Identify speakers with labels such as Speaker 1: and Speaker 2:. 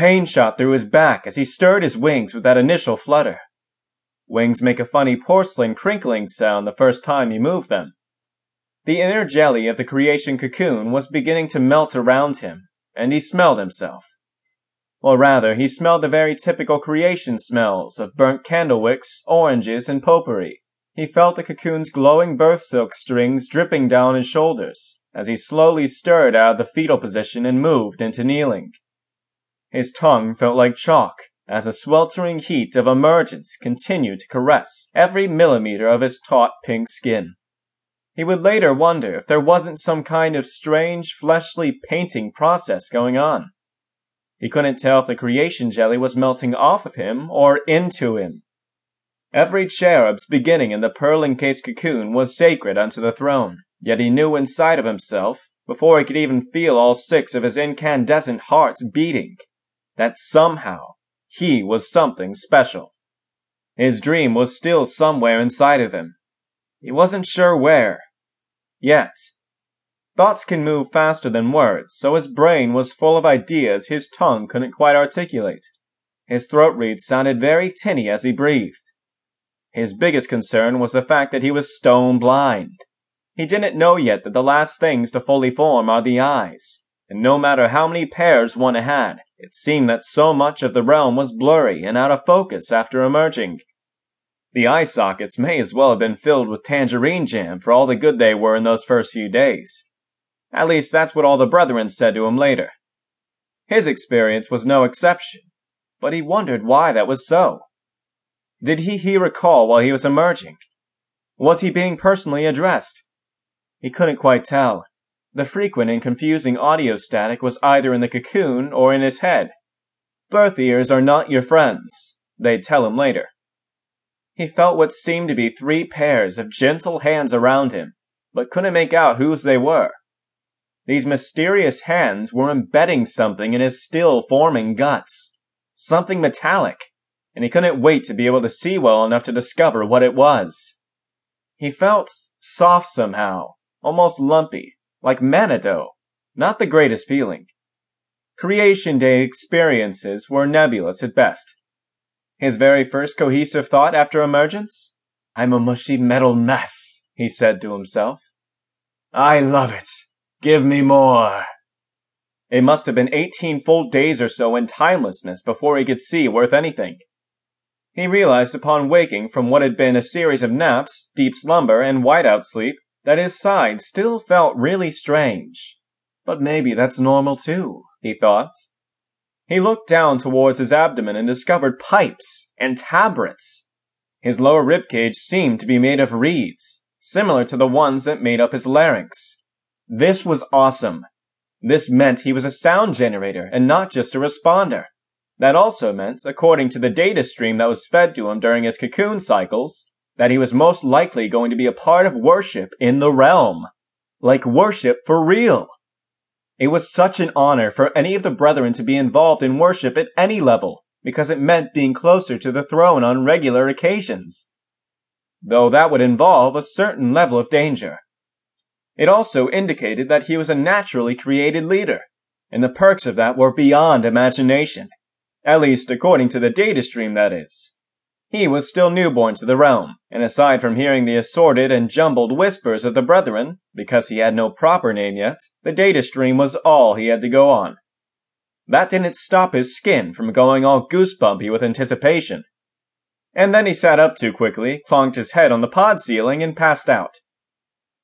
Speaker 1: Pain shot through his back as he stirred his wings with that initial flutter. Wings make a funny porcelain crinkling sound the first time you move them. The inner jelly of the creation cocoon was beginning to melt around him, and he smelled himself. Or rather, he smelled the very typical creation smells of burnt candle wicks, oranges, and potpourri. He felt the cocoon's glowing birth silk strings dripping down his shoulders as he slowly stirred out of the fetal position and moved into kneeling. His tongue felt like chalk as the sweltering heat of emergence continued to caress every millimeter of his taut pink skin. He would later wonder if there wasn't some kind of strange fleshly painting process going on. He couldn't tell if the creation jelly was melting off of him or into him. Every cherub's beginning in the pearl encased cocoon was sacred unto the throne, yet he knew inside of himself, before he could even feel all six of his incandescent hearts beating, that somehow he was something special. His dream was still somewhere inside of him. He wasn't sure where. Yet. Thoughts can move faster than words, so his brain was full of ideas his tongue couldn't quite articulate. His throat reeds sounded very tinny as he breathed. His biggest concern was the fact that he was stone blind. He didn't know yet that the last things to fully form are the eyes, and no matter how many pairs one had, it seemed that so much of the realm was blurry and out of focus after emerging. The eye sockets may as well have been filled with tangerine jam for all the good they were in those first few days. At least that's what all the brethren said to him later. His experience was no exception, but he wondered why that was so. Did he hear a call while he was emerging? Was he being personally addressed? He couldn't quite tell. The frequent and confusing audio static was either in the cocoon or in his head. Birth ears are not your friends, they'd tell him later. He felt what seemed to be three pairs of gentle hands around him, but couldn't make out whose they were. These mysterious hands were embedding something in his still forming guts. Something metallic and he couldn't wait to be able to see well enough to discover what it was. He felt soft somehow, almost lumpy, like manna dough. Not the greatest feeling. Creation Day experiences were nebulous at best. His very first cohesive thought after emergence? I'm a mushy metal mess, he said to himself. I love it. Give me more. It must have been 18 full days or so in timelessness before he could see worth anything. He realized upon waking from what had been a series of naps, deep slumber, and whiteout sleep that his side still felt really strange. But maybe that's normal too, he thought. He looked down towards his abdomen and discovered pipes and tabrets. His lower rib cage seemed to be made of reeds, similar to the ones that made up his larynx. This was awesome. This meant he was a sound generator and not just a responder. That also meant, according to the data stream that was fed to him during his cocoon cycles, that he was most likely going to be a part of worship in the realm. Like worship for real. It was such an honor for any of the brethren to be involved in worship at any level, because it meant being closer to the throne on regular occasions. Though that would involve a certain level of danger. It also indicated that he was a naturally created leader, and the perks of that were beyond imagination. At least, according to the data stream, that is. He was still newborn to the realm, and aside from hearing the assorted and jumbled whispers of the brethren, because he had no proper name yet, the data stream was all he had to go on. That didn't stop his skin from going all goosebumpy with anticipation. And then he sat up too quickly, clonked his head on the pod ceiling, and passed out.